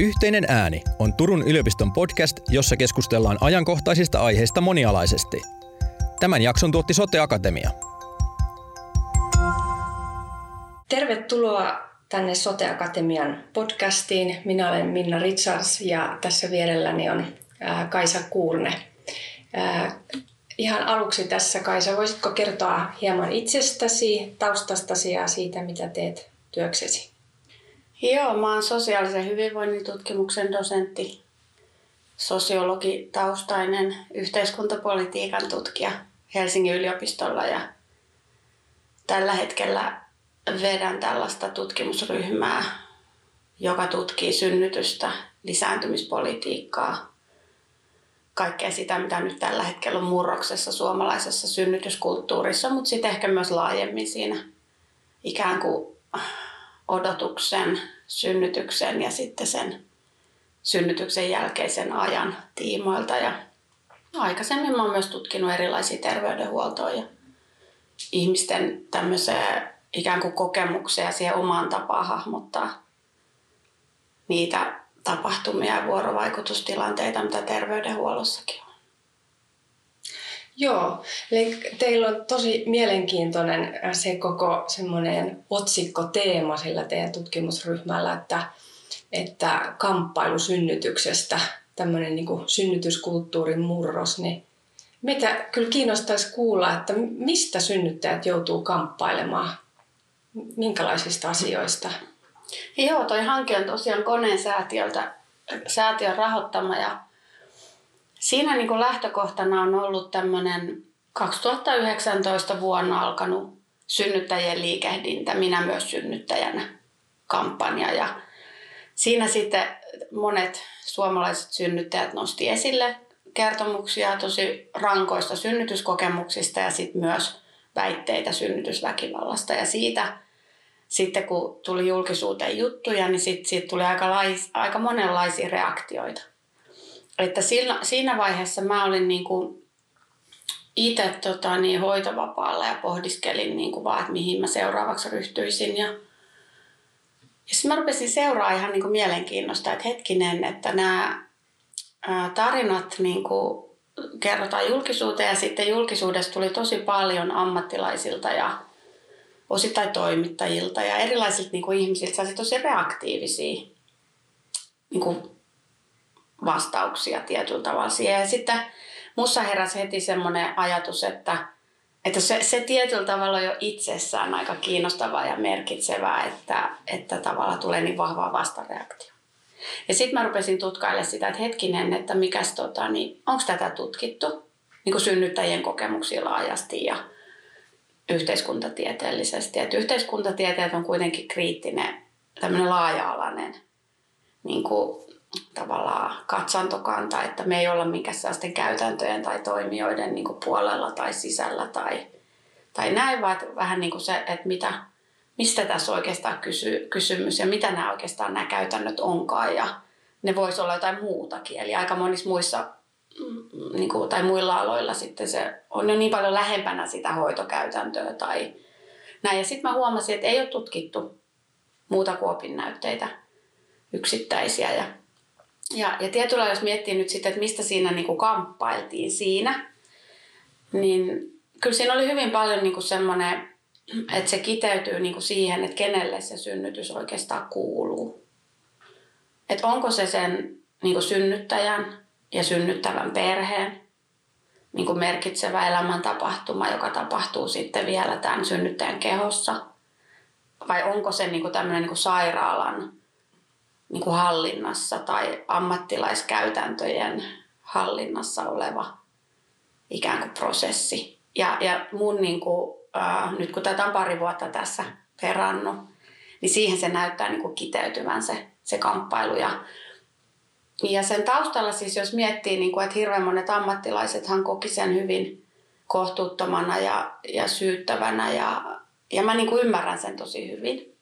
Yhteinen ääni on Turun yliopiston podcast, jossa keskustellaan ajankohtaisista aiheista monialaisesti. Tämän jakson tuotti Sote Akatemia. Tervetuloa tänne Sote Akatemian podcastiin. Minä olen Minna Richards ja tässä vierelläni on Kaisa Kuurne. Ihan aluksi tässä Kaisa, voisitko kertoa hieman itsestäsi, taustastasi ja siitä, mitä teet työksesi? Joo, mä oon sosiaalisen hyvinvoinnin tutkimuksen dosentti, sosiologi taustainen yhteiskuntapolitiikan tutkija Helsingin yliopistolla ja tällä hetkellä vedän tällaista tutkimusryhmää, joka tutkii synnytystä, lisääntymispolitiikkaa, kaikkea sitä, mitä nyt tällä hetkellä on murroksessa suomalaisessa synnytyskulttuurissa, mutta sitten ehkä myös laajemmin siinä ikään kuin odotuksen, synnytyksen ja sitten sen synnytyksen jälkeisen ajan tiimoilta. Ja aikaisemmin oon myös tutkinut erilaisia terveydenhuoltoa ja ihmisten tämmöisiä ikään kuin kokemuksia siihen omaan tapaan hahmottaa niitä tapahtumia ja vuorovaikutustilanteita, mitä terveydenhuollossakin on. Joo, eli teillä on tosi mielenkiintoinen se koko semmoinen otsikkoteema sillä teidän tutkimusryhmällä, että, että kamppailu synnytyksestä, tämmöinen niin kuin synnytyskulttuurin murros, niin meitä kyllä kiinnostaisi kuulla, että mistä synnyttäjät joutuu kamppailemaan, minkälaisista asioista? Joo, toi hanke on tosiaan koneen säätiöltä, säätiön rahoittama ja Siinä niin kuin lähtökohtana on ollut tämmöinen 2019 vuonna alkanut synnyttäjien liikehdintä, minä myös synnyttäjänä kampanja. Ja siinä sitten monet suomalaiset synnyttäjät nosti esille kertomuksia tosi rankoista synnytyskokemuksista ja sitten myös väitteitä synnytysväkivallasta. Ja siitä sitten kun tuli julkisuuteen juttuja, niin sitten siitä tuli aika, lais, aika monenlaisia reaktioita että siinä, siinä vaiheessa mä olin niin kuin itse tota, niin hoitovapaalla ja pohdiskelin niin kuin vaan, että mihin mä seuraavaksi ryhtyisin. Ja, ja sitten mä rupesin seuraa ihan niin kuin mielenkiinnosta, että hetkinen, että nämä tarinat niin kuin kerrotaan julkisuuteen ja sitten julkisuudesta tuli tosi paljon ammattilaisilta ja osittain toimittajilta ja erilaisilta niin kuin ihmisiltä tosi reaktiivisia niin kuin vastauksia tietyllä tavalla siihen. Ja sitten mussa heräsi heti semmoinen ajatus, että, että se, se tietyllä tavalla jo itsessään aika kiinnostavaa ja merkitsevää, että, että tavalla tulee niin vahva vastareaktio. Ja sitten mä rupesin tutkailemaan sitä, että hetkinen, että mikäs tota, niin onko tätä tutkittu niin kuin synnyttäjien kokemuksia laajasti ja yhteiskuntatieteellisesti. Että yhteiskuntatieteet on kuitenkin kriittinen, tämmöinen laaja-alainen niin kuin tavallaan katsantokanta, että me ei olla mikään sellaisten käytäntöjen tai toimijoiden niin kuin puolella tai sisällä tai, tai näin, vaan vähän niin kuin se, että mitä, mistä tässä oikeastaan kysy, kysymys ja mitä nämä oikeastaan nämä käytännöt onkaan ja ne voisi olla jotain muutakin. Eli aika monissa muissa mm, niin kuin, tai muilla aloilla sitten se on jo niin paljon lähempänä sitä hoitokäytäntöä tai näin. Ja sitten mä huomasin, että ei ole tutkittu muuta kuin opinnäytteitä yksittäisiä ja ja, ja tietyllä jos miettii nyt sitten, että mistä siinä niin kuin kamppailtiin siinä, niin kyllä siinä oli hyvin paljon niin kuin semmoinen, että se kiteytyy niin kuin siihen, että kenelle se synnytys oikeastaan kuuluu. Että onko se sen niin kuin synnyttäjän ja synnyttävän perheen niin kuin merkitsevä elämäntapahtuma, joka tapahtuu sitten vielä tämän synnyttäjän kehossa. Vai onko se niin kuin tämmöinen niin kuin sairaalan niin kuin hallinnassa tai ammattilaiskäytäntöjen hallinnassa oleva ikään kuin prosessi. Ja, ja mun niin kuin, äh, nyt kun tätä on pari vuotta tässä perannut, niin siihen se näyttää niin kuin kiteytyvän se, se kamppailu. Ja, ja sen taustalla siis, jos miettii, niin kuin, että hirveän monet ammattilaisethan koki sen hyvin kohtuuttomana ja, ja syyttävänä ja, ja mä niin kuin ymmärrän sen tosi hyvin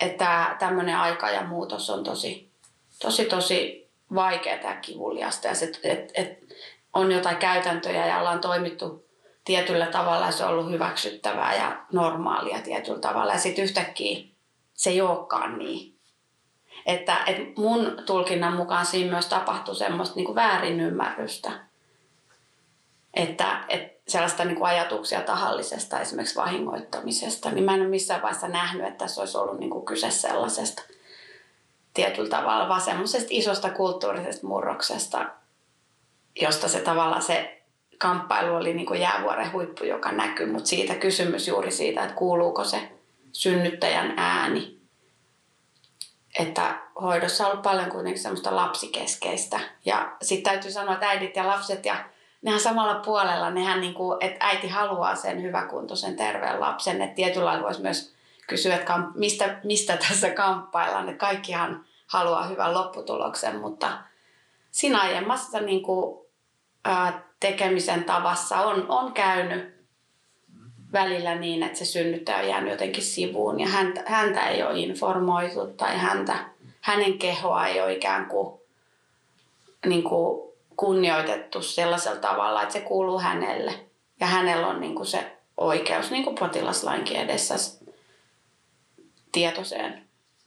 että tämmöinen aika ja muutos on tosi, tosi, tosi vaikeaa ja kivuliasta. Ja se, et, et, on jotain käytäntöjä ja ollaan toimittu tietyllä tavalla ja se on ollut hyväksyttävää ja normaalia tietyllä tavalla. Ja sitten yhtäkkiä se ei olekaan niin. Että, että mun tulkinnan mukaan siinä myös tapahtui semmoista niin väärinymmärrystä. Että, että sellaista niin kuin ajatuksia tahallisesta esimerkiksi vahingoittamisesta, niin mä en ole missään vaiheessa nähnyt, että tässä olisi ollut niin kuin kyse sellaisesta tietyllä tavalla, vaan semmoisesta isosta kulttuurisesta murroksesta, josta se tavalla se kamppailu oli niin kuin jäävuoren huippu, joka näkyy, mutta siitä kysymys juuri siitä, että kuuluuko se synnyttäjän ääni. Että hoidossa on ollut paljon kuitenkin semmoista lapsikeskeistä. Ja sitten täytyy sanoa, että äidit ja lapset ja nehän samalla puolella, nehän niin kuin, että äiti haluaa sen hyväkuntoisen terveen lapsen. Että tietyllä lailla voisi myös kysyä, että mistä, mistä tässä kamppaillaan. Että kaikkihan haluaa hyvän lopputuloksen, mutta siinä aiemmassa niin kuin, ää, tekemisen tavassa on, on käynyt välillä niin, että se synnyttäjä on jäänyt jotenkin sivuun ja häntä, häntä ei ole informoitu tai häntä, hänen kehoa ei ole ikään kuin, niin kuin kunnioitettu sellaisella tavalla, että se kuuluu hänelle. Ja hänellä on niin kuin se oikeus niin kuin potilaslainkin edessä tietoiseen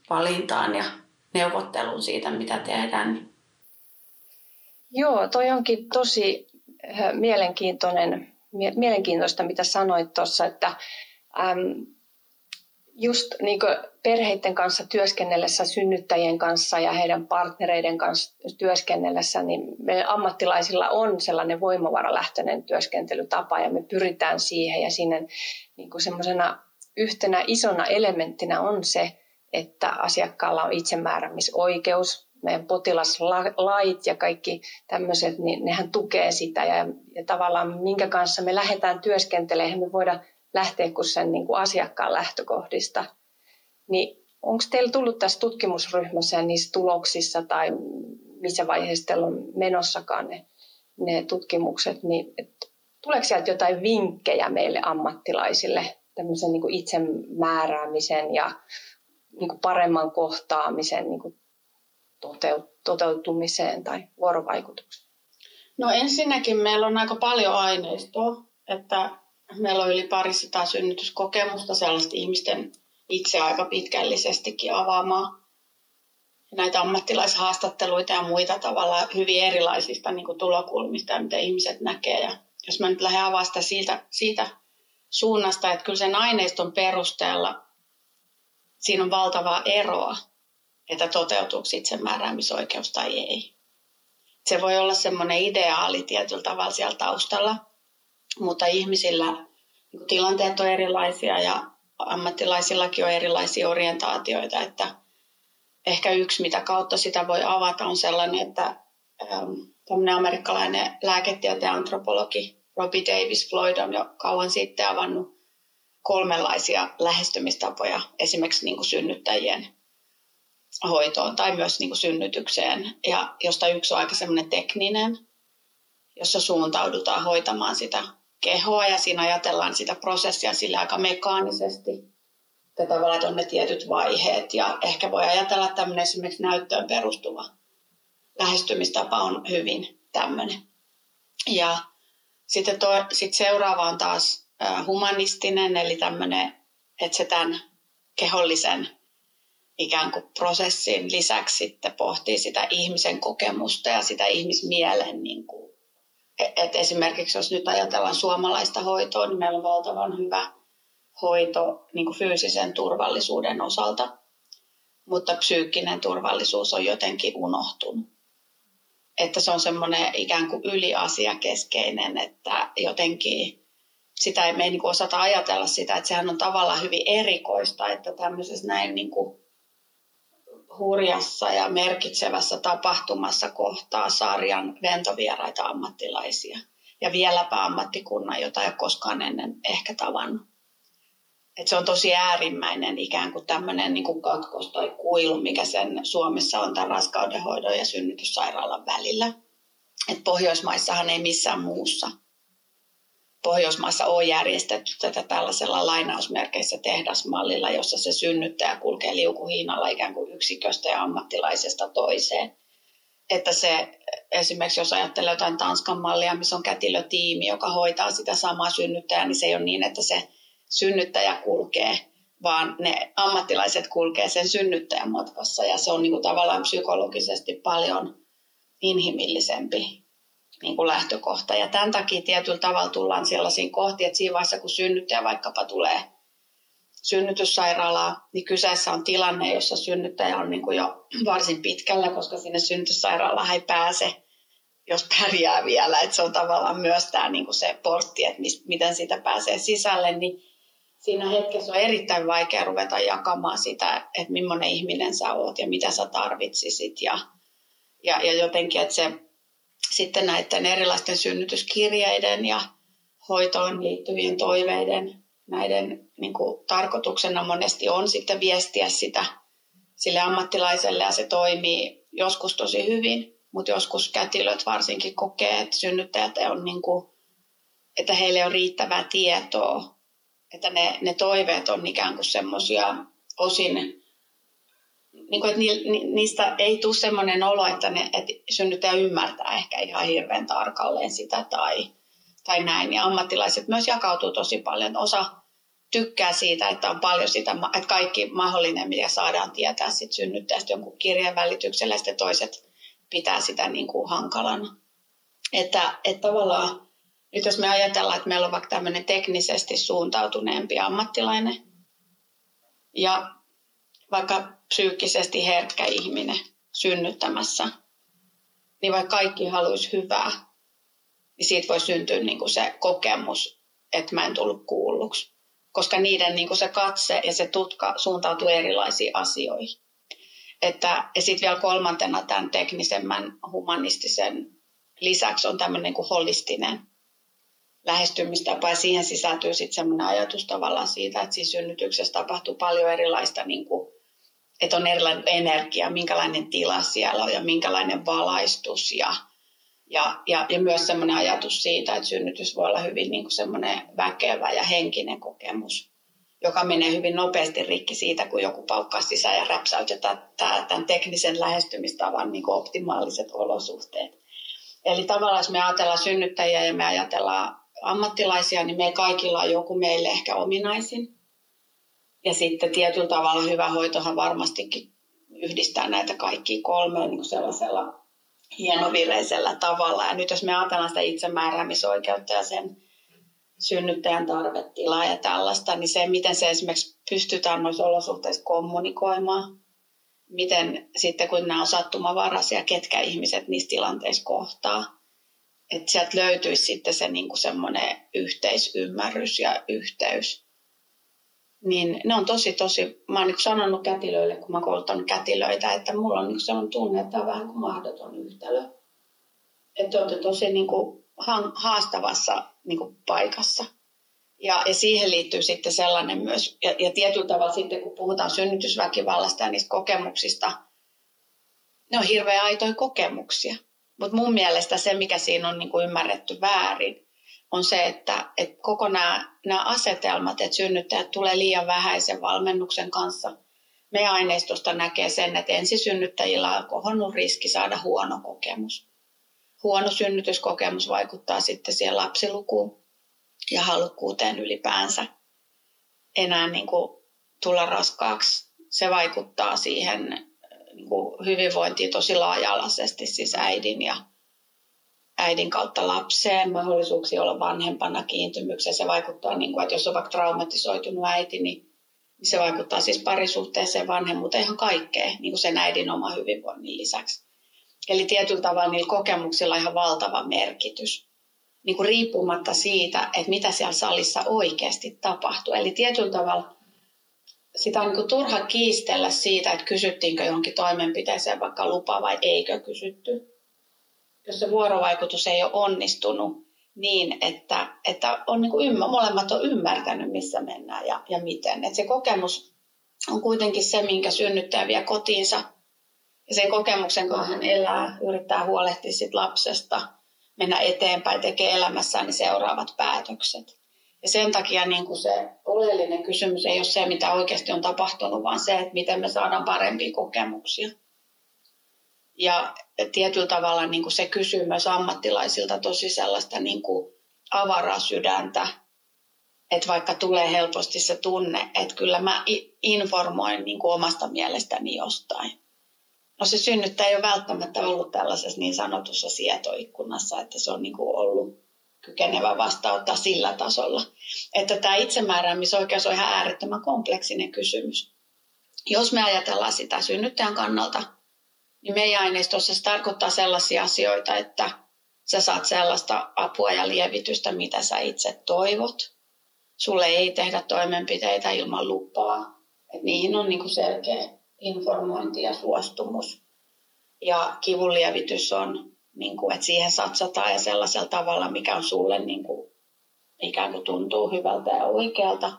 valintaan ja neuvotteluun siitä, mitä tehdään. Joo, toi onkin tosi äh, mielenkiintoinen, mielenkiintoista, mitä sanoit tuossa, että äm, just niin perheiden kanssa työskennellessä, synnyttäjien kanssa ja heidän partnereiden kanssa työskennellessä, niin me ammattilaisilla on sellainen voimavaralähtöinen työskentelytapa ja me pyritään siihen. Ja sinne niin semmoisena yhtenä isona elementtinä on se, että asiakkaalla on itsemääräämisoikeus, meidän potilaslait ja kaikki tämmöiset, niin nehän tukee sitä. Ja, ja tavallaan minkä kanssa me lähdetään työskentelemään, me voida lähteä kuin sen niin kuin asiakkaan lähtökohdista. Niin onko teillä tullut tässä tutkimusryhmässä ja niissä tuloksissa tai missä vaiheessa teillä on menossakaan ne, ne tutkimukset, niin tuleeko sieltä jotain vinkkejä meille ammattilaisille tämmöisen niin kuin itsemääräämisen ja niin kuin paremman kohtaamisen niin kuin toteutumiseen tai vuorovaikutukseen? No ensinnäkin meillä on aika paljon aineistoa, että meillä on yli parisataa synnytyskokemusta sellaista ihmisten itse aika pitkällisestikin avaamaan näitä ammattilaishaastatteluita ja muita tavalla hyvin erilaisista niin kuin tulokulmista ja mitä ihmiset näkee. Ja jos mä nyt lähden avaamaan sitä siitä, siitä suunnasta, että kyllä sen aineiston perusteella siinä on valtavaa eroa, että toteutuuko itsemääräämisoikeus tai ei. Se voi olla semmoinen ideaali tietyllä tavalla siellä taustalla, mutta ihmisillä niin tilanteet on erilaisia ja ammattilaisillakin on erilaisia orientaatioita, että ehkä yksi, mitä kautta sitä voi avata, on sellainen, että tämmöinen amerikkalainen lääketieteen antropologi Robbie Davis Floyd on jo kauan sitten avannut kolmenlaisia lähestymistapoja esimerkiksi niin kuin synnyttäjien hoitoon tai myös niin kuin synnytykseen, ja josta yksi on aika semmoinen tekninen, jossa suuntaudutaan hoitamaan sitä kehoa ja siinä ajatellaan sitä prosessia sillä aika mekaanisesti. Ja tavallaan, on ne tietyt vaiheet ja ehkä voi ajatella, että tämmöinen esimerkiksi näyttöön perustuva lähestymistapa on hyvin tämmöinen. Ja sitten toi, sit seuraava on taas humanistinen, eli tämmöinen, että se tämän kehollisen ikään kuin prosessin lisäksi sitten pohtii sitä ihmisen kokemusta ja sitä ihmismielen. Niin kuin, että esimerkiksi jos nyt ajatellaan suomalaista hoitoa, niin meillä on valtavan hyvä hoito niin kuin fyysisen turvallisuuden osalta, mutta psyykkinen turvallisuus on jotenkin unohtunut. Että se on semmoinen ikään kuin yliasiakeskeinen, että jotenkin sitä ei me ei niin kuin osata ajatella sitä, että sehän on tavallaan hyvin erikoista, että tämmöisessä näin niin kuin hurjassa ja merkitsevässä tapahtumassa kohtaa sarjan ventovieraita ammattilaisia. Ja vieläpä ammattikunnan, jota ei ole koskaan ennen ehkä tavannut. Et se on tosi äärimmäinen ikään kuin tämmöinen niin kuin katkos tai kuilu, mikä sen Suomessa on tämän raskaudenhoidon ja synnytyssairaalan välillä. Et Pohjoismaissahan ei missään muussa Pohjoismaissa on järjestetty tätä tällaisella lainausmerkeissä tehdasmallilla, jossa se synnyttäjä kulkee liukuhiinalla ikään kuin yksiköstä ja ammattilaisesta toiseen. Että se esimerkiksi jos ajattelee jotain Tanskan mallia, missä on kätilötiimi, joka hoitaa sitä samaa synnyttäjää, niin se ei ole niin, että se synnyttäjä kulkee vaan ne ammattilaiset kulkee sen synnyttäjän matkassa ja se on niin kuin tavallaan psykologisesti paljon inhimillisempi niin kuin lähtökohta. Ja tämän takia tietyllä tavalla tullaan sellaisiin kohtiin, että siinä vaiheessa kun synnyttäjä vaikkapa tulee synnytyssairaalaa, niin kyseessä on tilanne, jossa synnyttäjä on niin kuin jo varsin pitkällä, koska sinne synnytyssairaalaan ei pääse, jos pärjää vielä. Että se on tavallaan myös tämä niin kuin se portti, että miten sitä pääsee sisälle, niin siinä hetkessä on erittäin vaikea ruveta jakamaan sitä, että millainen ihminen sä oot ja mitä sä tarvitsisit. Ja, ja, ja jotenkin, että se sitten näiden erilaisten synnytyskirjeiden ja hoitoon liittyvien toiveiden näiden niin kuin, tarkoituksena monesti on sitten viestiä sitä sille ammattilaiselle ja se toimii joskus tosi hyvin, mutta joskus kätilöt varsinkin kokee, että synnyttäjät on niin kuin, että heille on riittävää tietoa, että ne, ne toiveet on ikään kuin semmoisia osin niin kuin, että niistä ei tule sellainen olo, että, ne, että synnyttäjä ymmärtää ehkä ihan hirveän tarkalleen sitä tai, tai näin. Ja ammattilaiset myös jakautuu tosi paljon. Osa tykkää siitä, että on paljon sitä, että kaikki mahdollinen, mitä saadaan tietää sit synnyttäjästä jonkun kirjeen välityksellä, ja sitten toiset pitää sitä niin kuin hankalana. Että, että tavallaan nyt jos me ajatellaan, että meillä on vaikka tämmöinen teknisesti suuntautuneempi ammattilainen, ja vaikka psyykkisesti herkkä ihminen synnyttämässä, niin vaikka kaikki haluaisi hyvää, niin siitä voi syntyä niin kuin se kokemus, että mä en tullut kuulluksi. Koska niiden niin kuin se katse ja se tutka suuntautuu erilaisiin asioihin. Että, ja sitten vielä kolmantena tämän teknisemmän humanistisen lisäksi on tämmöinen niin kuin holistinen lähestymistapa ja siihen sisältyy sitten semmoinen ajatus tavallaan siitä, että siinä synnytyksessä tapahtuu paljon erilaista niin kuin että on erilainen energia, minkälainen tila siellä on ja minkälainen valaistus ja, ja, ja, ja myös semmoinen ajatus siitä, että synnytys voi olla hyvin niin kuin semmoinen väkevä ja henkinen kokemus, joka menee hyvin nopeasti rikki siitä, kun joku paukkaa sisään ja räpsäytetään tämän teknisen lähestymistavan niin kuin optimaaliset olosuhteet. Eli tavallaan jos me ajatellaan synnyttäjiä ja me ajatellaan ammattilaisia, niin me kaikilla on joku meille ehkä ominaisin – ja sitten tietyllä tavalla hyvä hoitohan varmastikin yhdistää näitä kaikkia kolmeen niin sellaisella hienovireisellä tavalla. Ja nyt jos me ajatellaan sitä itsemääräämisoikeutta ja sen synnyttäjän tarvetilaa ja tällaista, niin se, miten se esimerkiksi pystytään noissa olosuhteissa kommunikoimaan, miten sitten kun nämä on sattumavaraisia, ketkä ihmiset niissä tilanteissa kohtaa, että sieltä löytyisi sitten se niin kuin semmoinen yhteisymmärrys ja yhteys niin ne on tosi, tosi, mä oon niin sanonut kätilöille, kun mä koulutan kätilöitä, että mulla on niin sellainen tunne, että tämä on vähän kuin mahdoton yhtälö. Että olette tosi niin kuin haastavassa niin kuin paikassa. Ja, ja siihen liittyy sitten sellainen myös, ja, ja tietyllä tavalla sitten kun puhutaan synnytysväkivallasta ja niistä kokemuksista, ne on hirveän aitoja kokemuksia. Mutta mun mielestä se, mikä siinä on niin kuin ymmärretty väärin, on se, että, että koko nämä, nämä asetelmat, että synnyttäjät tulee liian vähäisen valmennuksen kanssa. Me aineistosta näkee sen, että ensisynnyttäjillä on kohonnut riski saada huono kokemus. Huono synnytyskokemus vaikuttaa sitten siihen lapsilukuun ja halukkuuteen ylipäänsä enää niin kuin tulla raskaaksi. Se vaikuttaa siihen niin kuin hyvinvointiin tosi laaja-alaisesti, siis äidin ja äidin kautta lapseen, mahdollisuuksia olla vanhempana kiintymykseen. Se vaikuttaa, niin kuin, että jos on vaikka traumatisoitunut äiti, niin, niin se vaikuttaa siis parisuhteeseen vanhemmuuteen ihan kaikkeen, niin kuin sen äidin oma hyvinvoinnin lisäksi. Eli tietyllä tavalla niillä kokemuksilla on ihan valtava merkitys, niin kuin riippumatta siitä, että mitä siellä salissa oikeasti tapahtuu. Eli tietyllä tavalla sitä on niin kuin turha kiistellä siitä, että kysyttiinkö johonkin toimenpiteeseen vaikka lupa vai eikö kysytty jos se vuorovaikutus ei ole onnistunut niin, että, että on niin kuin ymmär, molemmat on ymmärtänyt, missä mennään ja, ja miten. Et se kokemus on kuitenkin se, minkä synnyttäjä vie kotiinsa. Ja sen kokemuksen, kun hän elää, yrittää huolehtia sit lapsesta, mennä eteenpäin, tekee elämässään niin seuraavat päätökset. Ja sen takia niin kuin se oleellinen kysymys ei ole se, mitä oikeasti on tapahtunut, vaan se, että miten me saadaan parempia kokemuksia. Ja tietyllä tavalla niin kuin se kysyy myös ammattilaisilta tosi sellaista niin kuin avaraa sydäntä että vaikka tulee helposti se tunne, että kyllä mä informoin niin kuin omasta mielestäni jostain. No se synnyttäjä ei ole välttämättä ollut tällaisessa niin sanotussa sietoikkunassa, että se on niin kuin ollut kykenevä vastauttaa sillä tasolla. Että tämä itsemääräämisoikeus on ihan äärettömän kompleksinen kysymys. Jos me ajatellaan sitä synnyttäjän kannalta, niin meidän aineistossa se tarkoittaa sellaisia asioita, että sä saat sellaista apua ja lievitystä, mitä sä itse toivot. Sulle ei tehdä toimenpiteitä ilman lupaa. Et niihin on niinku selkeä informointi ja suostumus. Ja kivunlievitys on, niinku, että siihen satsataan ja sellaisella tavalla, mikä on sulle niinku, ikään kuin tuntuu hyvältä ja oikealta.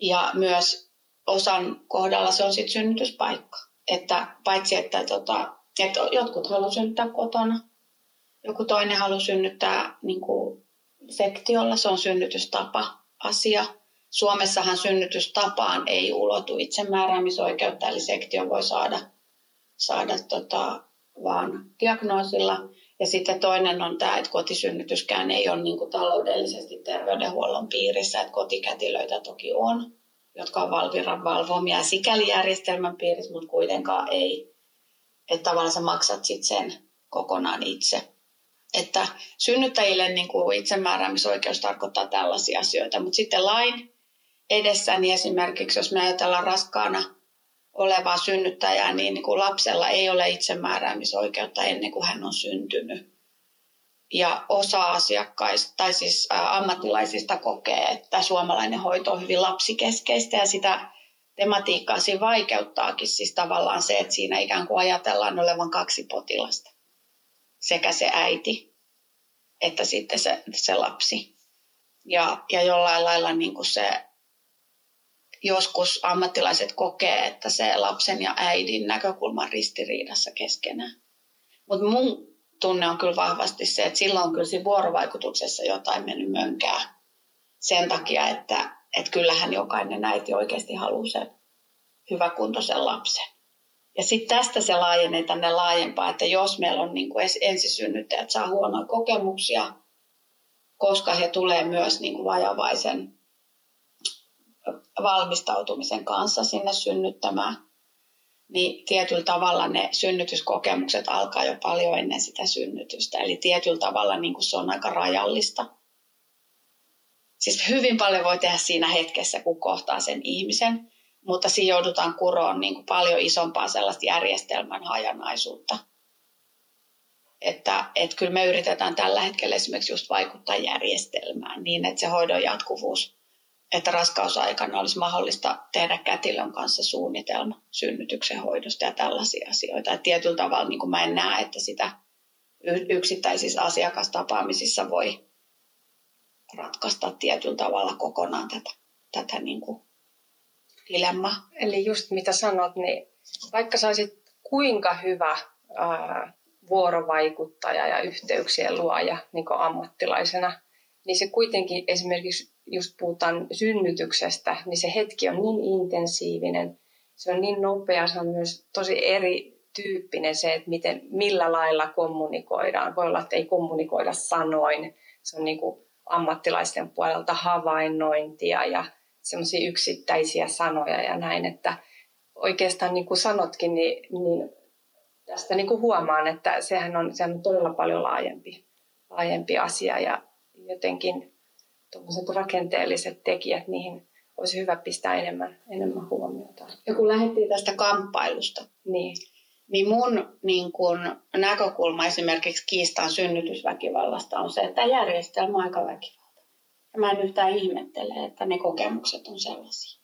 Ja myös osan kohdalla se on sitten synnytyspaikka. Että paitsi, että, tota, että jotkut haluavat synnyttää kotona, joku toinen haluaa synnyttää niin kuin sektiolla, se on synnytystapa asia. Suomessahan synnytystapaan ei ulotu itsemääräämisoikeutta, eli sektio voi saada, saada tota, vaan diagnoosilla. Ja sitten toinen on tämä, että kotisynnytyskään ei ole niin kuin taloudellisesti terveydenhuollon piirissä, että kotikätilöitä toki on, jotka on Valviran valvomia sikäli järjestelmän piirissä, mutta kuitenkaan ei. Että tavallaan sä maksat sitten sen kokonaan itse. Että synnyttäjille niin kuin itsemääräämisoikeus tarkoittaa tällaisia asioita, mutta sitten lain edessä, niin esimerkiksi jos me ajatellaan raskaana olevaa synnyttäjää, niin, niin kuin lapsella ei ole itsemääräämisoikeutta ennen kuin hän on syntynyt. Ja osa asiakkaista, tai siis ammattilaisista kokee, että suomalainen hoito on hyvin lapsikeskeistä ja sitä tematiikkaa siinä vaikeuttaakin siis tavallaan se, että siinä ikään kuin ajatellaan olevan kaksi potilasta. Sekä se äiti että sitten se, se lapsi. Ja, ja jollain lailla niin kuin se joskus ammattilaiset kokee, että se lapsen ja äidin näkökulma on ristiriidassa keskenään. Mutta mun tunne on kyllä vahvasti se, että silloin on kyllä siinä vuorovaikutuksessa jotain mennyt mönkää sen takia, että, että kyllähän jokainen äiti oikeasti haluaa sen hyväkuntoisen lapsen. Ja sitten tästä se laajenee tänne laajempaa, että jos meillä on niin kuin ensisynnyttäjät saa huonoja kokemuksia, koska he tulee myös niin kuin vajavaisen valmistautumisen kanssa sinne synnyttämään, niin tietyllä tavalla ne synnytyskokemukset alkaa jo paljon ennen sitä synnytystä. Eli tietyllä tavalla niin kuin se on aika rajallista. Siis hyvin paljon voi tehdä siinä hetkessä, kun kohtaa sen ihmisen, mutta siinä joudutaan kuroon niin kuin paljon isompaa sellaista järjestelmän hajanaisuutta. Että, että kyllä me yritetään tällä hetkellä esimerkiksi just vaikuttaa järjestelmään niin, että se hoidon jatkuvuus, että raskausaikana olisi mahdollista tehdä kätilön kanssa suunnitelma synnytyksen hoidosta ja tällaisia asioita. Että tietyllä tavalla niin kuin mä en näe, että sitä yksittäisissä asiakastapaamisissa voi ratkaista tietyllä tavalla kokonaan tätä, tätä niin kuin dilemma. Eli just mitä sanot, niin vaikka saisit kuinka hyvä ää, vuorovaikuttaja ja yhteyksien luoja niin ammattilaisena, niin se kuitenkin esimerkiksi, just puhutaan synnytyksestä, niin se hetki on niin intensiivinen, se on niin nopea, se on myös tosi eri tyyppinen se, että miten, millä lailla kommunikoidaan. Voi olla, että ei kommunikoida sanoin. Se on niin kuin ammattilaisten puolelta havainnointia ja semmoisia yksittäisiä sanoja ja näin, että oikeastaan niin kuin sanotkin, niin, niin tästä niin kuin huomaan, että sehän on, sehän on todella paljon laajempi, laajempi asia ja jotenkin tuommoiset rakenteelliset tekijät, niihin olisi hyvä pistää enemmän, enemmän huomiota. Ja kun lähdettiin tästä kamppailusta, niin, niin mun niin kun, näkökulma esimerkiksi kiistaan synnytysväkivallasta on se, että järjestelmä on aika väkivaltainen. Mä en yhtään ihmettele, että ne kokemukset on sellaisia.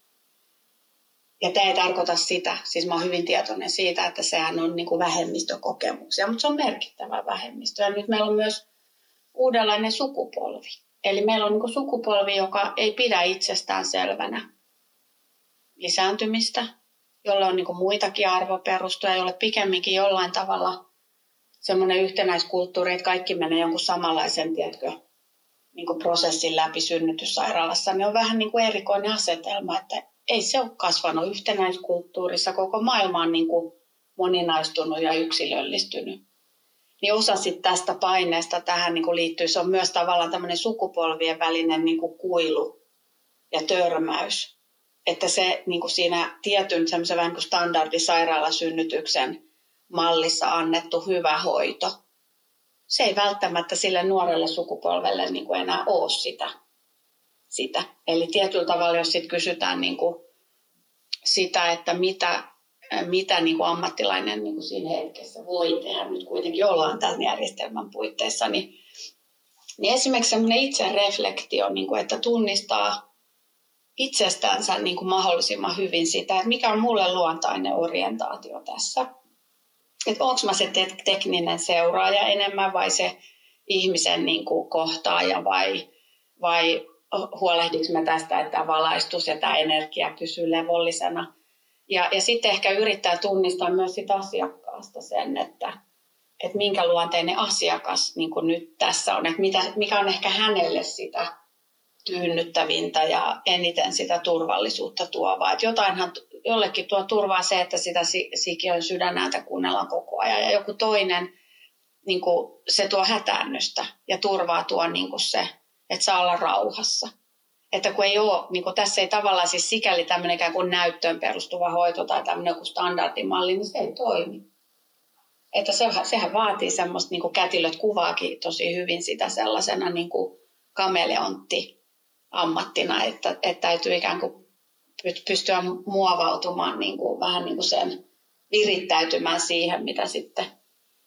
Ja tämä ei tarkoita sitä, siis mä oon hyvin tietoinen siitä, että sehän on niin kuin vähemmistökokemuksia, mutta se on merkittävä vähemmistö. Ja nyt meillä on myös uudenlainen sukupolvi. Eli meillä on niin sukupolvi, joka ei pidä itsestään selvänä lisääntymistä, jolla on niin muitakin arvoperustoja, jolle pikemminkin jollain tavalla semmoinen yhtenäiskulttuuri, että kaikki menee jonkun samanlaisen, tiedätkö, niin kuin prosessin läpi synnytyssairaalassa, niin on vähän niin kuin erikoinen asetelma, että ei se ole kasvanut yhtenäiskulttuurissa. Koko maailma on niin kuin moninaistunut ja yksilöllistynyt. Niin osa sit tästä paineesta tähän niin kuin liittyy, se on myös tavallaan tämmöinen sukupolvien välinen niin kuin kuilu ja törmäys. Että se niin kuin siinä tietyn semmoisen vähän kuin standardisairaalasynnytyksen mallissa annettu hyvä hoito, se ei välttämättä sille nuorelle sukupolvelle niin kuin enää ole sitä. sitä. Eli tietyllä tavalla, jos sit kysytään niin kuin sitä, että mitä, mitä niin kuin ammattilainen niin kuin siinä hetkessä voi tehdä, nyt kuitenkin ollaan tämän järjestelmän puitteissa, niin, niin esimerkiksi semmoinen itsereflektio, niin kuin, että tunnistaa itsestänsä niin kuin mahdollisimman hyvin sitä, että mikä on mulle luontainen orientaatio tässä. Että onko mä se te- tekninen seuraaja enemmän vai se ihmisen niin kuin kohtaaja vai, vai huolehdinko mä tästä, että valaistus ja tämä energia pysyy levollisena. Ja, ja sitten ehkä yrittää tunnistaa myös sitä asiakkaasta sen, että, että minkä luonteinen asiakas niin kuin nyt tässä on, että mitä, mikä on ehkä hänelle sitä tyynnyttävintä ja eniten sitä turvallisuutta tuovaa. Että jotainhan jollekin tuo turvaa se, että sitä sikiön sydänääntä kuunnellaan koko ajan ja joku toinen, niin kuin se tuo hätäännystä ja turvaa tuo niin kuin se, että saa olla rauhassa. Että kun ei ole, niin kuin tässä ei tavallaan siis sikäli tämmöinen kuin näyttöön perustuva hoito tai tämmöinen joku standardimalli, niin se ei toimi. Että se, sehän vaatii semmoista, niin kuin kätilöt kuvaakin tosi hyvin sitä sellaisena niin kuin kameleontti ammattina, että, että täytyy ikään kuin pystyä muovautumaan niin kuin, vähän niin kuin sen virittäytymään siihen, mitä sitten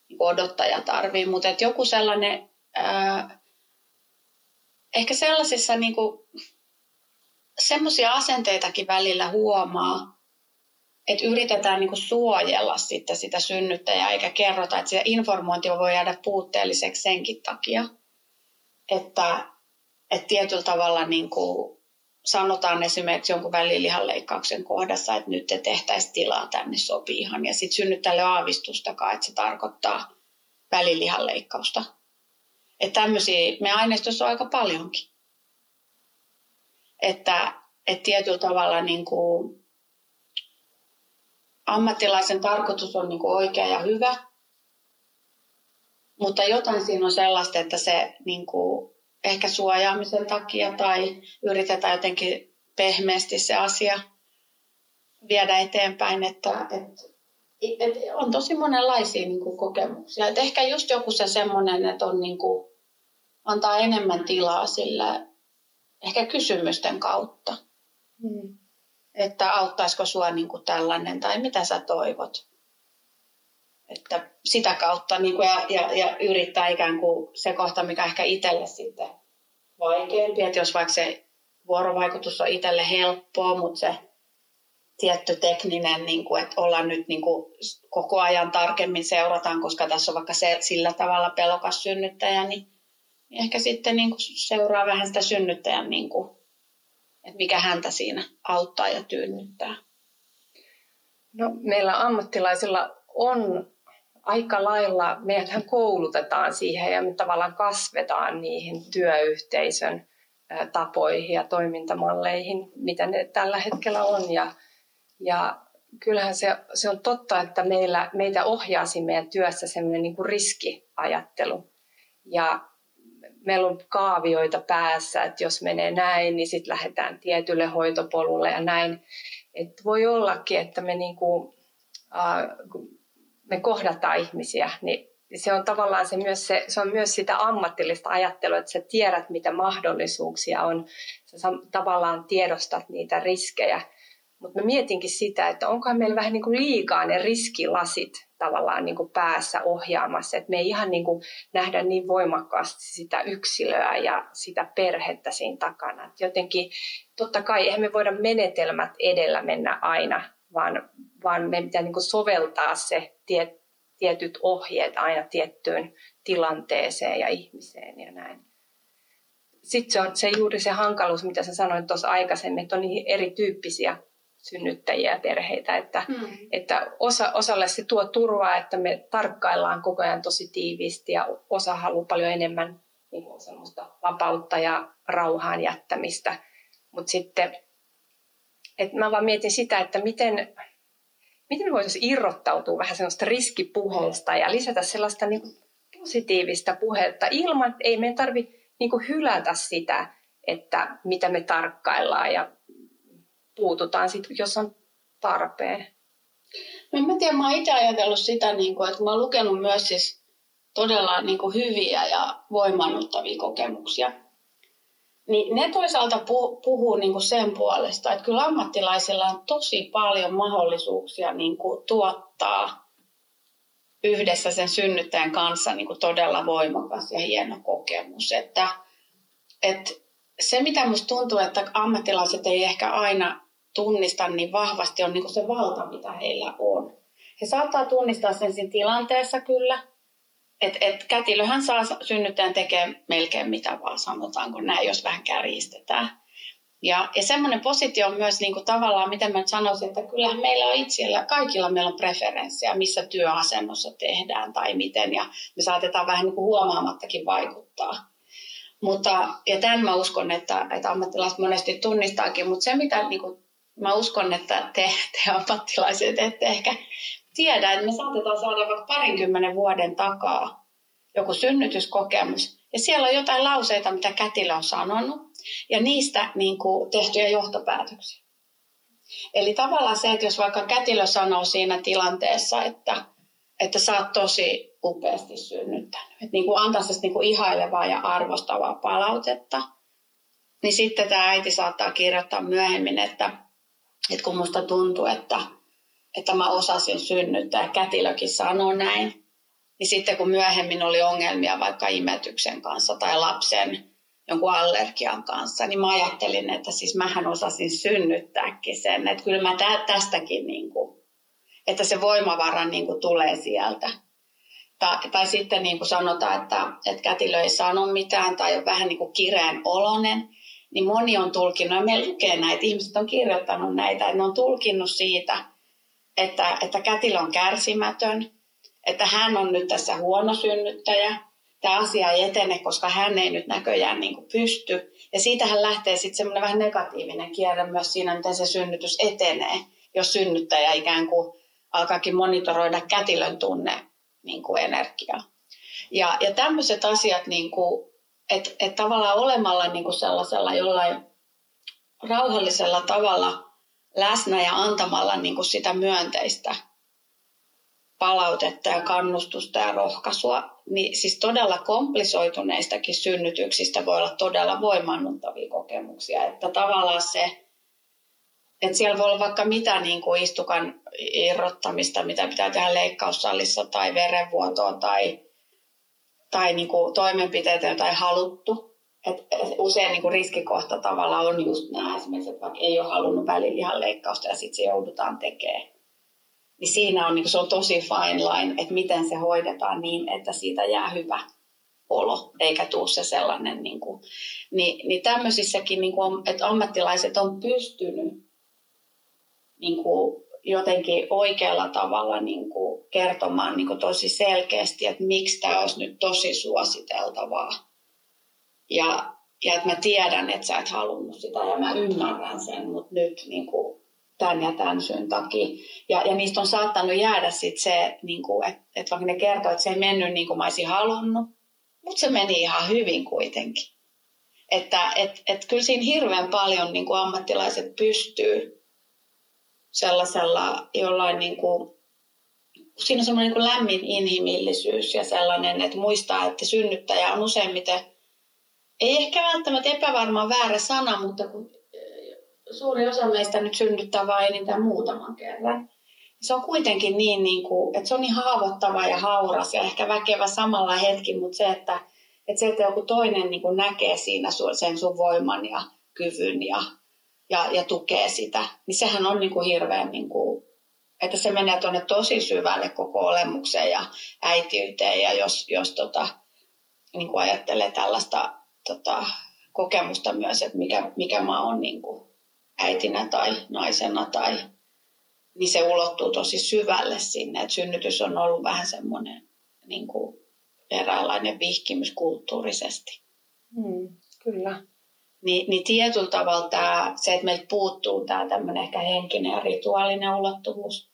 niin kuin odottaja tarvii. Mutta joku sellainen, ää, ehkä sellaisissa niin kuin, semmoisia asenteitakin välillä huomaa, että yritetään niin suojella sitten sitä synnyttäjää eikä kerrota, että se informointi voi jäädä puutteelliseksi senkin takia, että, että tietyllä tavalla niin sanotaan esimerkiksi jonkun välilihanleikkauksen kohdassa, että nyt te tehtäisiin tilaa tänne sopiihan ja sitten synnyttäjälle aavistustakaan, että se tarkoittaa välilihanleikkausta. Että tämmöisiä me aineistossa on aika paljonkin. Että, että tietyllä tavalla niin kuin ammattilaisen tarkoitus on niin kuin oikea ja hyvä, mutta jotain siinä on sellaista, että se niin kuin ehkä suojaamisen takia tai yritetään jotenkin pehmeästi se asia viedä eteenpäin, että, että, että on tosi monenlaisia niin kuin, kokemuksia. Että ehkä just joku se semmoinen, että on niin antaa enemmän tilaa sille ehkä kysymysten kautta. Hmm. Että auttaisiko sua niin kuin tällainen tai mitä sä toivot. Että sitä kautta niin kuin, ja, ja, ja, yrittää ikään kuin se kohta, mikä ehkä itselle sitten vaikeampi. Että jos vaikka se vuorovaikutus on itselle helppoa, mutta se tietty tekninen, niin kuin, että ollaan nyt niin kuin, koko ajan tarkemmin seurataan, koska tässä on vaikka se, sillä tavalla pelokas synnyttäjä, niin ehkä sitten niin kuin seuraa vähän sitä synnyttäjän, niin kuin, että mikä häntä siinä auttaa ja tyynnyttää. No, meillä ammattilaisilla on aika lailla, meidäthän koulutetaan siihen ja me tavallaan kasvetaan niihin työyhteisön tapoihin ja toimintamalleihin, mitä ne tällä hetkellä on. Ja, ja kyllähän se, se on totta, että meillä, meitä ohjaasi meidän työssä semmoinen niin kuin riskiajattelu. Ja meillä on kaavioita päässä, että jos menee näin, niin sitten lähdetään tietylle hoitopolulle ja näin. Et voi ollakin, että me, niinku, äh, me kohdataan ihmisiä, niin se on tavallaan se myös, se, se on myös sitä ammatillista ajattelua, että sä tiedät, mitä mahdollisuuksia on. Sä tavallaan tiedostat niitä riskejä. Mutta mä mietinkin sitä, että onkohan meillä vähän niin kuin liikaa ne riskilasit tavallaan niin kuin päässä ohjaamassa, että me ei ihan niin kuin nähdä niin voimakkaasti sitä yksilöä ja sitä perhettä siinä takana. Et jotenkin, totta kai eihän me voida menetelmät edellä mennä aina, vaan, vaan me pitää niin kuin soveltaa se tiet, tietyt ohjeet aina tiettyyn tilanteeseen ja ihmiseen ja näin. Sitten se on se juuri se hankaluus, mitä sä sanoit tuossa aikaisemmin, että on niin erityyppisiä synnyttäjiä ja perheitä, että, mm. että osa, osalle se tuo turvaa, että me tarkkaillaan koko ajan tosi tiiviisti ja osa haluaa paljon enemmän niin kuin semmoista vapautta ja rauhaan jättämistä. Mutta sitten, että mä vaan mietin sitä, että miten, miten me voitaisiin irrottautua vähän semmoista riskipuheesta ja lisätä sellaista niin kuin positiivista puhetta ilman, että ei meidän tarvitse niin hylätä sitä, että mitä me tarkkaillaan ja puututaan sitten, jos on tarpeen. No mä tiedän, mä oon itse ajatellut sitä, niin kuin, että mä oon lukenut myös siis todella niin kuin hyviä ja voimannuttavia kokemuksia. Niin ne toisaalta puhuu niin kuin sen puolesta, että kyllä ammattilaisilla on tosi paljon mahdollisuuksia niin kuin tuottaa yhdessä sen synnyttäjän kanssa niin kuin todella voimakas ja hieno kokemus. Että, että se, mitä minusta tuntuu, että ammattilaiset ei ehkä aina tunnista niin vahvasti, on niin se valta, mitä heillä on. He saattaa tunnistaa sen siinä tilanteessa kyllä, että et kätilöhän saa synnyttäjän tekemään melkein mitä vaan, sanotaanko näin, jos vähän kärjistetään. Ja, ja semmoinen positio on myös niin kuin tavallaan, miten mä sanoisin, että kyllähän meillä on itsellä, kaikilla meillä on preferenssiä, missä työasennossa tehdään tai miten, ja me saatetaan vähän niin kuin huomaamattakin vaikuttaa. Mutta, ja tämän mä uskon, että, että ammattilaiset monesti tunnistaakin, mutta se mitä niin kuin, mä uskon, että te, te ammattilaiset ette ehkä tiedä, että me saatetaan saada vaikka parinkymmenen vuoden takaa joku synnytyskokemus, ja siellä on jotain lauseita, mitä kätilö on sanonut, ja niistä niin kuin, tehtyjä johtopäätöksiä. Eli tavallaan se, että jos vaikka kätilö sanoo siinä tilanteessa, että, että sä oot tosi upeasti synnyttänyt, että niin kuin antaa niin kuin ihailevaa ja arvostavaa palautetta, niin sitten tämä äiti saattaa kirjoittaa myöhemmin, että, että kun musta tuntuu, että, että mä osasin synnyttää, kätilökin sanoo näin, niin sitten kun myöhemmin oli ongelmia vaikka imetyksen kanssa tai lapsen jonkun allergian kanssa, niin mä ajattelin, että siis mähän osasin synnyttääkin sen, että kyllä mä tästäkin, niin kuin, että se voimavara niin kuin tulee sieltä. Tai, tai sitten niin kuin sanotaan, että, että kätilö ei sano mitään tai on vähän niin kuin kireen olonen, niin moni on tulkinnut, ja me lukee näitä, ihmiset on kirjoittanut näitä, että ne on tulkinnut siitä, että, että kätilö on kärsimätön, että hän on nyt tässä huono synnyttäjä, tämä asia ei etene, koska hän ei nyt näköjään niin kuin pysty. Ja siitähän lähtee sitten semmoinen vähän negatiivinen kierre myös siinä, miten se synnytys etenee, jos synnyttäjä ikään kuin alkaakin monitoroida kätilön tunne niin kuin energiaa. Ja, ja tämmöiset asiat, niin kuin, että, että tavallaan olemalla niin kuin sellaisella jollain rauhallisella tavalla läsnä ja antamalla niin kuin sitä myönteistä palautetta ja kannustusta ja rohkaisua, niin siis todella komplisoituneistakin synnytyksistä voi olla todella voimannuttavia kokemuksia. Että tavallaan se, että siellä voi olla vaikka mitä niin kuin istukan irrottamista, mitä pitää tehdä leikkaussalissa tai verenvuotoa tai, tai niin kuin toimenpiteitä, joita ei haluttu. Et usein niin kuin riskikohta tavallaan on just nämä esimerkiksi, että vaikka ei ole halunnut välilihan leikkausta ja sitten se joudutaan tekemään niin siinä on, niin se on tosi fine line, että miten se hoidetaan niin, että siitä jää hyvä olo, eikä tuu se sellainen, niin, kuin, niin, niin tämmöisissäkin, niin kuin, että ammattilaiset on pystynyt niin kuin, jotenkin oikealla tavalla niin kuin, kertomaan niin kuin, tosi selkeästi, että miksi tämä olisi nyt tosi suositeltavaa. Ja, ja että mä tiedän, että sä et halunnut sitä ja mä ymmärrän sen, mutta nyt niin kuin, tämän ja tämän syyn takia. Ja, ja niistä on saattanut jäädä sitten se, niin että et vaikka ne kertoo, että se ei mennyt niin kuin mä olisin halunnut, mutta se meni ihan hyvin kuitenkin. Että et, et kyllä siinä hirveän paljon niin kuin ammattilaiset pystyy sellaisella jollain, niin kuin, siinä on semmoinen niin lämmin inhimillisyys ja sellainen, että muistaa, että synnyttäjä on useimmiten, ei ehkä välttämättä epävarma väärä sana, mutta kun suuri osa meistä nyt synnyttää vain enintään muutaman kerran. Se on kuitenkin niin, niin kuin, että se on niin haavoittava ja hauras ja ehkä väkevä samalla hetki, mutta se, että, että se, että joku toinen niin kuin näkee siinä sen sun voiman ja kyvyn ja, ja, ja tukee sitä, niin sehän on niin kuin hirveän, niin kuin, että se menee tuonne tosi syvälle koko olemukseen ja äitiyteen ja jos, jos tota, niin kuin ajattelee tällaista tota, kokemusta myös, että mikä, mikä mä oon niin kuin äitinä tai naisena tai niin se ulottuu tosi syvälle sinne. että synnytys on ollut vähän semmoinen niin kuin eräänlainen vihkimys kulttuurisesti. Mm, kyllä. Ni, niin tietyllä tavalla tämä, se, että meiltä puuttuu tämä tämmöinen ehkä henkinen ja rituaalinen ulottuvuus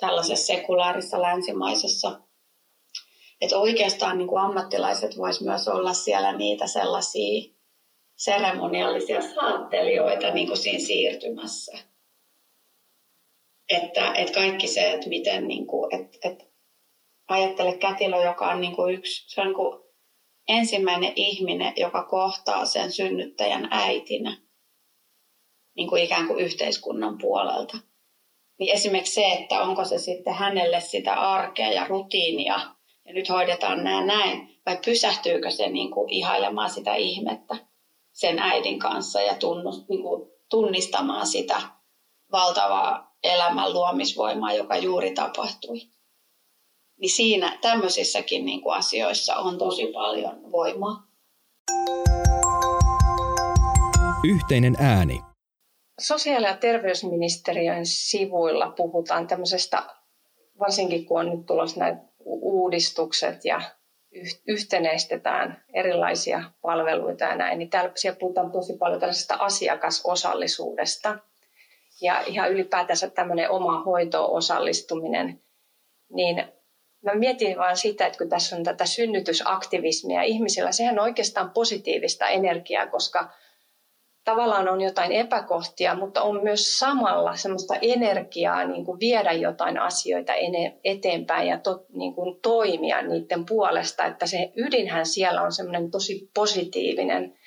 tällaisessa sekulaarissa länsimaisessa. Että oikeastaan niin kuin ammattilaiset vois myös olla siellä niitä sellaisia seremoniallisia saattelijoita niin kuin siinä siirtymässä. Että, että kaikki se, että miten, niin kuin, että, että ajattele kätilö, joka on niin kuin yksi, se on niin kuin ensimmäinen ihminen, joka kohtaa sen synnyttäjän äitinä niin kuin ikään kuin yhteiskunnan puolelta. Niin esimerkiksi se, että onko se sitten hänelle sitä arkea ja rutiinia, ja nyt hoidetaan nämä näin, vai pysähtyykö se niin kuin ihailemaan sitä ihmettä sen äidin kanssa ja tunnust, niin kuin tunnistamaan sitä valtavaa elämän luomisvoimaa, joka juuri tapahtui. Niin siinä tämmöisissäkin niin kuin asioissa on tosi paljon voimaa. Yhteinen ääni. Sosiaali- ja terveysministeriön sivuilla puhutaan tämmöisestä, varsinkin kun on nyt tulossa nämä uudistukset ja yhtenäistetään erilaisia palveluita ja näin, niin täällä siellä puhutaan tosi paljon tällaisesta asiakasosallisuudesta. Ja ihan ylipäätänsä tämmöinen oma hoitoon osallistuminen, niin mä mietin vaan sitä, että kun tässä on tätä synnytysaktivismia ihmisillä, sehän on oikeastaan positiivista energiaa, koska tavallaan on jotain epäkohtia, mutta on myös samalla semmoista energiaa niin kuin viedä jotain asioita eteenpäin ja to, niin kuin toimia niiden puolesta, että se ydinhän siellä on semmoinen tosi positiivinen.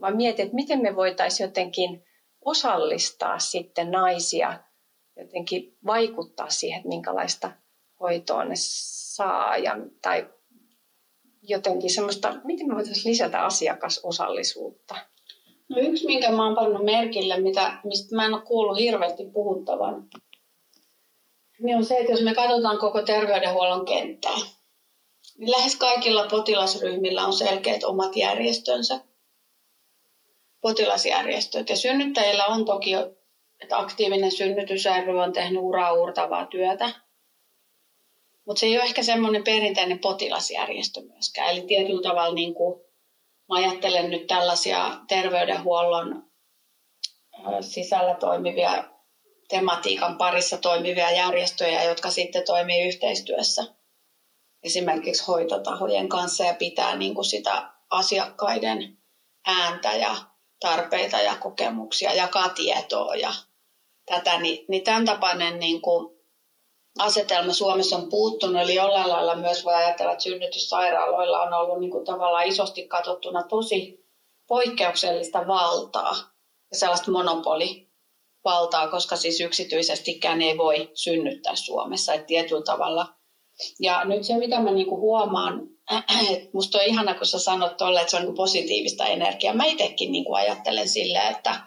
Vaan mietin, että miten me voitaisiin jotenkin osallistaa sitten naisia, jotenkin vaikuttaa siihen, että minkälaista hoitoa ne saa ja, tai jotenkin semmoista, miten me voitaisiin lisätä asiakasosallisuutta. No yksi, minkä mä oon pannut merkille, mitä, mistä mä en ole kuullut hirveästi puhuttavan, niin on se, että jos me katsotaan koko terveydenhuollon kenttää, niin lähes kaikilla potilasryhmillä on selkeät omat järjestönsä, potilasjärjestöt. Ja synnyttäjillä on toki, että aktiivinen synnytys on tehnyt uraa uurtavaa työtä, mutta se ei ole ehkä semmoinen perinteinen potilasjärjestö myöskään. Eli tietyllä tavalla niin kuin Mä ajattelen nyt tällaisia terveydenhuollon sisällä toimivia, tematiikan parissa toimivia järjestöjä, jotka sitten toimii yhteistyössä esimerkiksi hoitotahojen kanssa ja pitää niin kuin sitä asiakkaiden ääntä ja tarpeita ja kokemuksia, jakaa tietoa ja tätä, niin, niin tämän tapainen niin kuin asetelma Suomessa on puuttunut, eli jollain lailla myös voi ajatella, että synnytyssairaaloilla on ollut niin kuin tavallaan isosti katsottuna tosi poikkeuksellista valtaa ja sellaista monopolivaltaa, koska siis yksityisestikään ei voi synnyttää Suomessa, että tietyllä tavalla. Ja nyt se, mitä mä niin kuin huomaan, että musta on ihana, kun sä sanot tolle, että se on niin positiivista energiaa. Mä itsekin niin kuin ajattelen silleen, että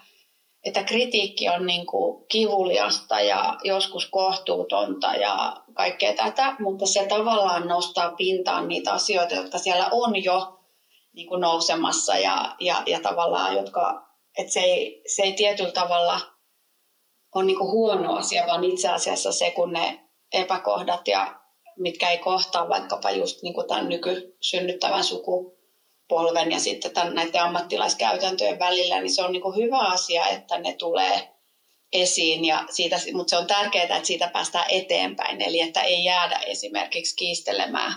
että kritiikki on niin kuin kivuliasta ja joskus kohtuutonta ja kaikkea tätä, mutta se tavallaan nostaa pintaan niitä asioita, jotka siellä on jo niin kuin nousemassa ja, ja, ja tavallaan, jotka, että se ei, se ei tietyllä tavalla ole niin kuin huono asia, vaan itse asiassa se, kun ne epäkohdat ja mitkä ei kohtaa vaikkapa just niin kuin tämän nykysynnyttävän suku polven ja sitten tämän, näiden ammattilaiskäytäntöjen välillä, niin se on niin kuin hyvä asia, että ne tulee esiin, ja siitä, mutta se on tärkeää, että siitä päästään eteenpäin, eli että ei jäädä esimerkiksi kiistelemään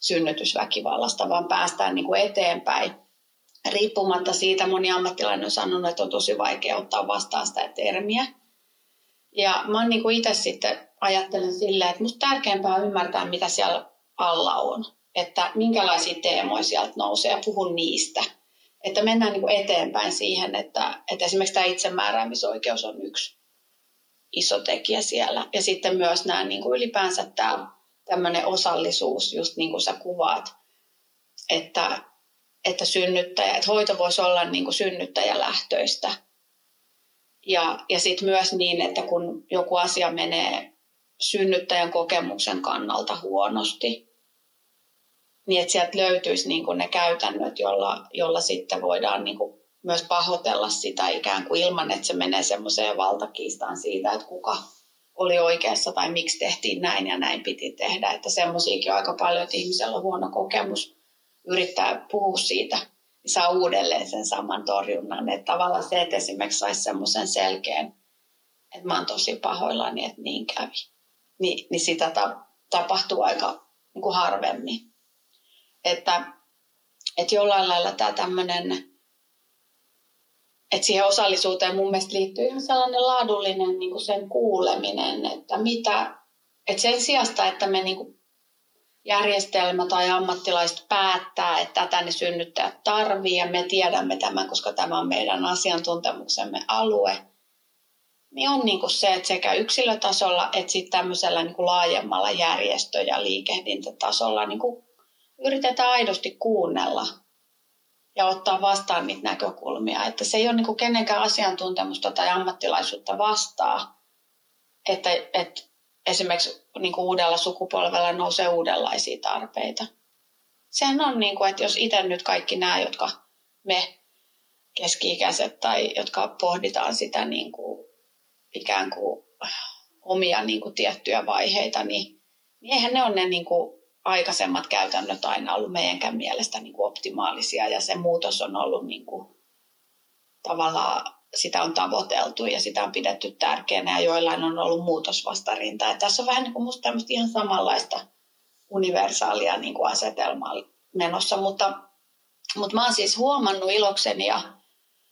synnytysväkivallasta, vaan päästään niin kuin eteenpäin. Riippumatta siitä, moni ammattilainen on sanonut, että on tosi vaikea ottaa vastaan sitä termiä. Ja mä oon niin itse sitten ajattelen silleen, että musta tärkeämpää on ymmärtää, mitä siellä alla on että minkälaisia teemoja sieltä nousee ja puhun niistä. Että mennään niin kuin eteenpäin siihen, että, että esimerkiksi tämä itsemääräämisoikeus on yksi iso tekijä siellä. Ja sitten myös nämä niin kuin ylipäänsä tämä tämmöinen osallisuus, just niin kuin sä kuvaat, että, että synnyttäjä, että hoito voisi olla niin kuin synnyttäjälähtöistä. Ja, ja sitten myös niin, että kun joku asia menee synnyttäjän kokemuksen kannalta huonosti, niin että sieltä löytyisi niin kuin ne käytännöt, jolla, jolla sitten voidaan niin kuin myös pahoitella sitä ikään kuin ilman, että se menee semmoiseen valtakiistaan siitä, että kuka oli oikeassa tai miksi tehtiin näin ja näin piti tehdä. Että semmoisiakin aika paljon, että ihmisellä on huono kokemus yrittää puhua siitä, niin saa uudelleen sen saman torjunnan. Että tavallaan se, että esimerkiksi saisi semmoisen selkeän, että mä oon tosi pahoillani, että niin kävi. Ni, niin sitä ta, tapahtuu aika niin kuin harvemmin että, että jollain lailla tämä tämmöinen et siihen osallisuuteen mun mielestä liittyy ihan sellainen laadullinen niin kuin sen kuuleminen, että mitä, että sen sijasta, että me niin kuin järjestelmä tai ammattilaiset päättää, että tätä ne synnyttäjät tarvii ja me tiedämme tämän, koska tämä on meidän asiantuntemuksemme alue, niin on niin kuin se, että sekä yksilötasolla että sitten tämmöisellä niin kuin laajemmalla järjestö- ja liikehdintätasolla niin kuin yritetään aidosti kuunnella ja ottaa vastaan niitä näkökulmia. Että se ei ole niin kuin kenenkään asiantuntemusta tai ammattilaisuutta vastaa, että, että esimerkiksi niin kuin uudella sukupolvella nousee uudenlaisia tarpeita. Sehän on niin kuin, että jos itse nyt kaikki nämä, jotka me keski-ikäiset tai jotka pohditaan sitä niin kuin, ikään kuin omia niin kuin tiettyjä vaiheita, niin, niin eihän ne ole ne niin kuin aikaisemmat käytännöt aina ollut meidänkään mielestä niin kuin optimaalisia ja se muutos on ollut niin kuin, tavallaan sitä on tavoiteltu ja sitä on pidetty tärkeänä ja joillain on ollut muutosvastarinta. Ja tässä on vähän niin kuin musta ihan samanlaista universaalia niin kuin asetelmaa menossa, mutta, mutta mä oon siis huomannut ilokseni ja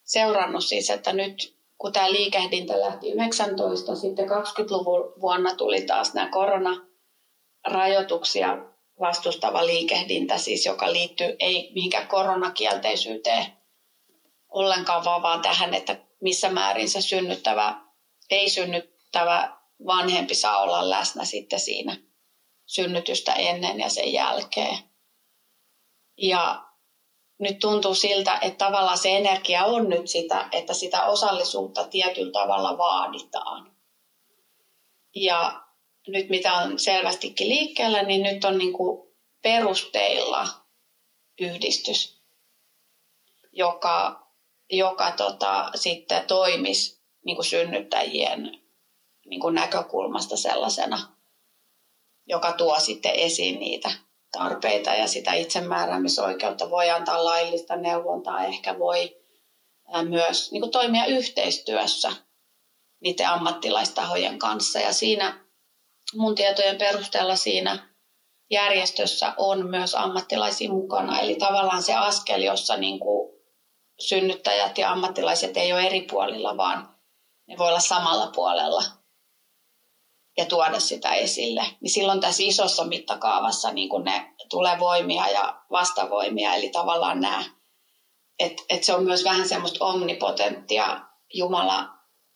seurannut siis, että nyt kun tämä liikehdintä lähti 19, sitten 20-luvun vuonna tuli taas nämä koronarajoituksia vastustava liikehdintä, siis joka liittyy ei mihinkään koronakielteisyyteen ollenkaan, vaan, vaan tähän, että missä määrin se synnyttävä, ei synnyttävä vanhempi saa olla läsnä sitten siinä synnytystä ennen ja sen jälkeen. Ja nyt tuntuu siltä, että tavallaan se energia on nyt sitä, että sitä osallisuutta tietyllä tavalla vaaditaan. Ja nyt mitä on selvästikin liikkeellä, niin nyt on niin kuin perusteilla yhdistys, joka joka tota, sitten toimisi niin kuin synnyttäjien niin kuin näkökulmasta sellaisena, joka tuo sitten esiin niitä tarpeita ja sitä itsemääräämisoikeutta. Voi antaa laillista neuvontaa, ehkä voi myös niin kuin toimia yhteistyössä niiden ammattilaistahojen kanssa. Ja siinä mun tietojen perusteella siinä järjestössä on myös ammattilaisia mukana. Eli tavallaan se askel, jossa niin kuin synnyttäjät ja ammattilaiset ei ole eri puolilla, vaan ne voi olla samalla puolella ja tuoda sitä esille. Niin silloin tässä isossa mittakaavassa niin kun ne tulee voimia ja vastavoimia, eli tavallaan nämä, että et se on myös vähän semmoista omnipotenttia Jumala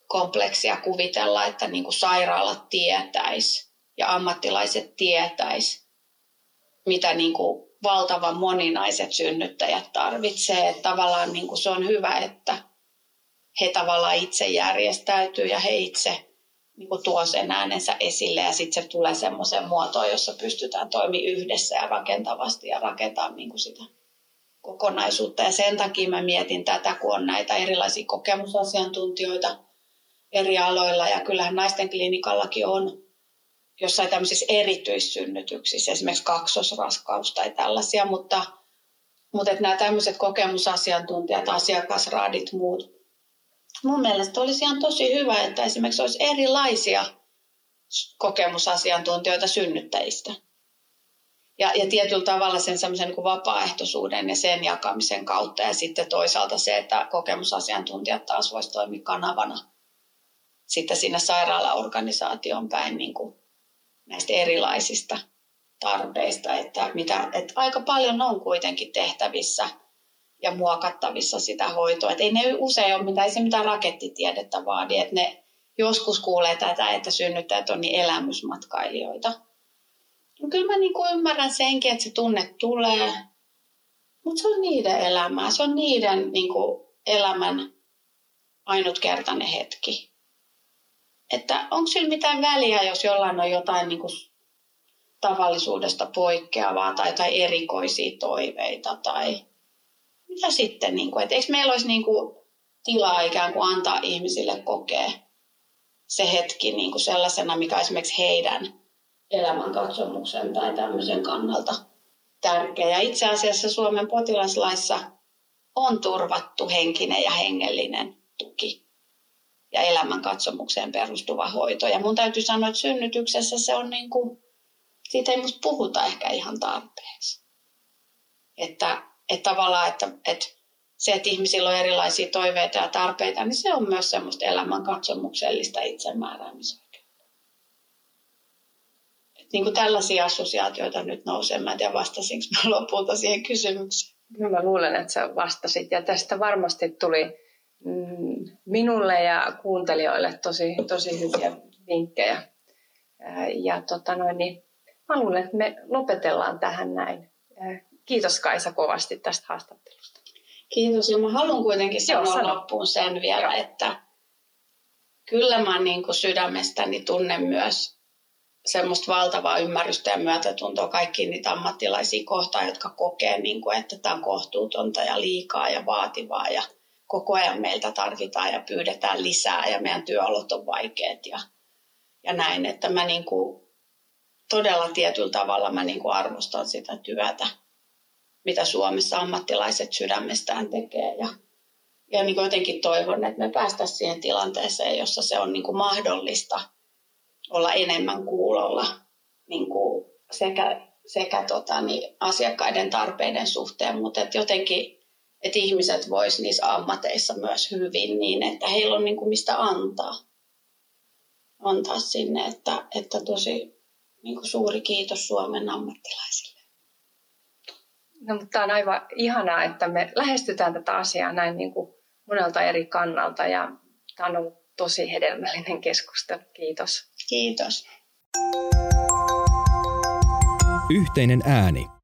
kompleksia kuvitella, että niin kuin sairaalat tietäis ja ammattilaiset tietäis, mitä niin kuin valtavan moninaiset synnyttäjät tarvitsee. Että tavallaan niin kuin se on hyvä, että he tavallaan itse järjestäytyy ja he itse niin kuin tuo sen äänensä esille ja sitten se tulee semmoiseen muotoon, jossa pystytään toimimaan yhdessä ja rakentavasti ja rakentaa niin kuin sitä kokonaisuutta. Ja sen takia mä mietin tätä, kun on näitä erilaisia kokemusasiantuntijoita eri aloilla ja kyllähän naisten klinikallakin on jossain tämmöisissä erityissynnytyksissä, esimerkiksi kaksosraskaus tai tällaisia, mutta, mutta että nämä tämmöiset kokemusasiantuntijat, asiakasraadit, muut, mun mielestä olisi ihan tosi hyvä, että esimerkiksi olisi erilaisia kokemusasiantuntijoita synnyttäjistä. Ja, ja tietyllä tavalla sen semmoisen niin vapaaehtoisuuden ja sen jakamisen kautta ja sitten toisaalta se, että kokemusasiantuntijat taas voisi toimia kanavana sitten sinne sairaalaorganisaation päin niin kuin näistä erilaisista tarpeista, että, mitä, että aika paljon on kuitenkin tehtävissä ja muokattavissa sitä hoitoa. Että ei ne usein ole mitään, ei se mitään rakettitiedettä vaadi, että ne joskus kuulee tätä, että synnyttäjät on niin elämysmatkailijoita. No kyllä mä niin kuin ymmärrän senkin, että se tunne tulee, mutta se on niiden elämää, se on niiden niin kuin elämän ainutkertainen hetki että onko sillä mitään väliä, jos jollain on jotain niin kuin tavallisuudesta poikkeavaa tai, tai erikoisia toiveita tai mitä sitten, niin kuin, että eikö meillä olisi niin kuin tilaa ikään kuin antaa ihmisille kokea se hetki niin kuin sellaisena, mikä esimerkiksi heidän elämänkatsomuksen tai tämmöisen kannalta tärkeä. Ja itse asiassa Suomen potilaslaissa on turvattu henkinen ja hengellinen tuki ja elämänkatsomukseen perustuva hoito. Ja mun täytyy sanoa, että synnytyksessä se on niin kuin, siitä ei musta puhuta ehkä ihan tarpeeksi. Että, että tavallaan, että, että se, että ihmisillä on erilaisia toiveita ja tarpeita, niin se on myös semmoista elämän katsomuksellista itsemääräämisoikeutta. Niin kuin tällaisia assosiaatioita nyt nousee. Mä en tiedä vastasinko mä lopulta siihen kysymykseen. Kyllä mä luulen, että sä vastasit. Ja tästä varmasti tuli mm, minulle ja kuuntelijoille tosi, tosi hyviä vinkkejä. Ja tota noin, niin mä luulen, että me lopetellaan tähän näin. Kiitos Kaisa kovasti tästä haastattelusta. Kiitos. Ja mä haluan kuitenkin sanoa Joo, sano. loppuun sen vielä, Joo. että kyllä mä niin kuin sydämestäni tunnen myös semmoista valtavaa ymmärrystä ja myötätuntoa kaikkiin niitä ammattilaisia kohtaan, jotka kokee, niin kuin, että tämä on kohtuutonta ja liikaa ja vaativaa ja koko ajan meiltä tarvitaan ja pyydetään lisää ja meidän työolot on vaikeat ja, ja näin, että mä niin kuin, todella tietyllä tavalla mä niin kuin arvostan sitä työtä, mitä Suomessa ammattilaiset sydämestään tekee ja, ja niin kuin jotenkin toivon, että me päästäisiin siihen tilanteeseen, jossa se on niin kuin mahdollista – olla enemmän kuulolla niin kuin sekä, sekä tota, niin asiakkaiden tarpeiden suhteen, mutta et jotenkin, että ihmiset vois niissä ammateissa myös hyvin niin, että heillä on niin kuin mistä antaa, antaa sinne, että, että tosi niin kuin suuri kiitos Suomen ammattilaisille. No, mutta tämä on aivan ihanaa, että me lähestytään tätä asiaa näin niin kuin monelta eri kannalta ja tämä on ollut tosi hedelmällinen keskustelu. Kiitos. Kiitos. Yhteinen ääni.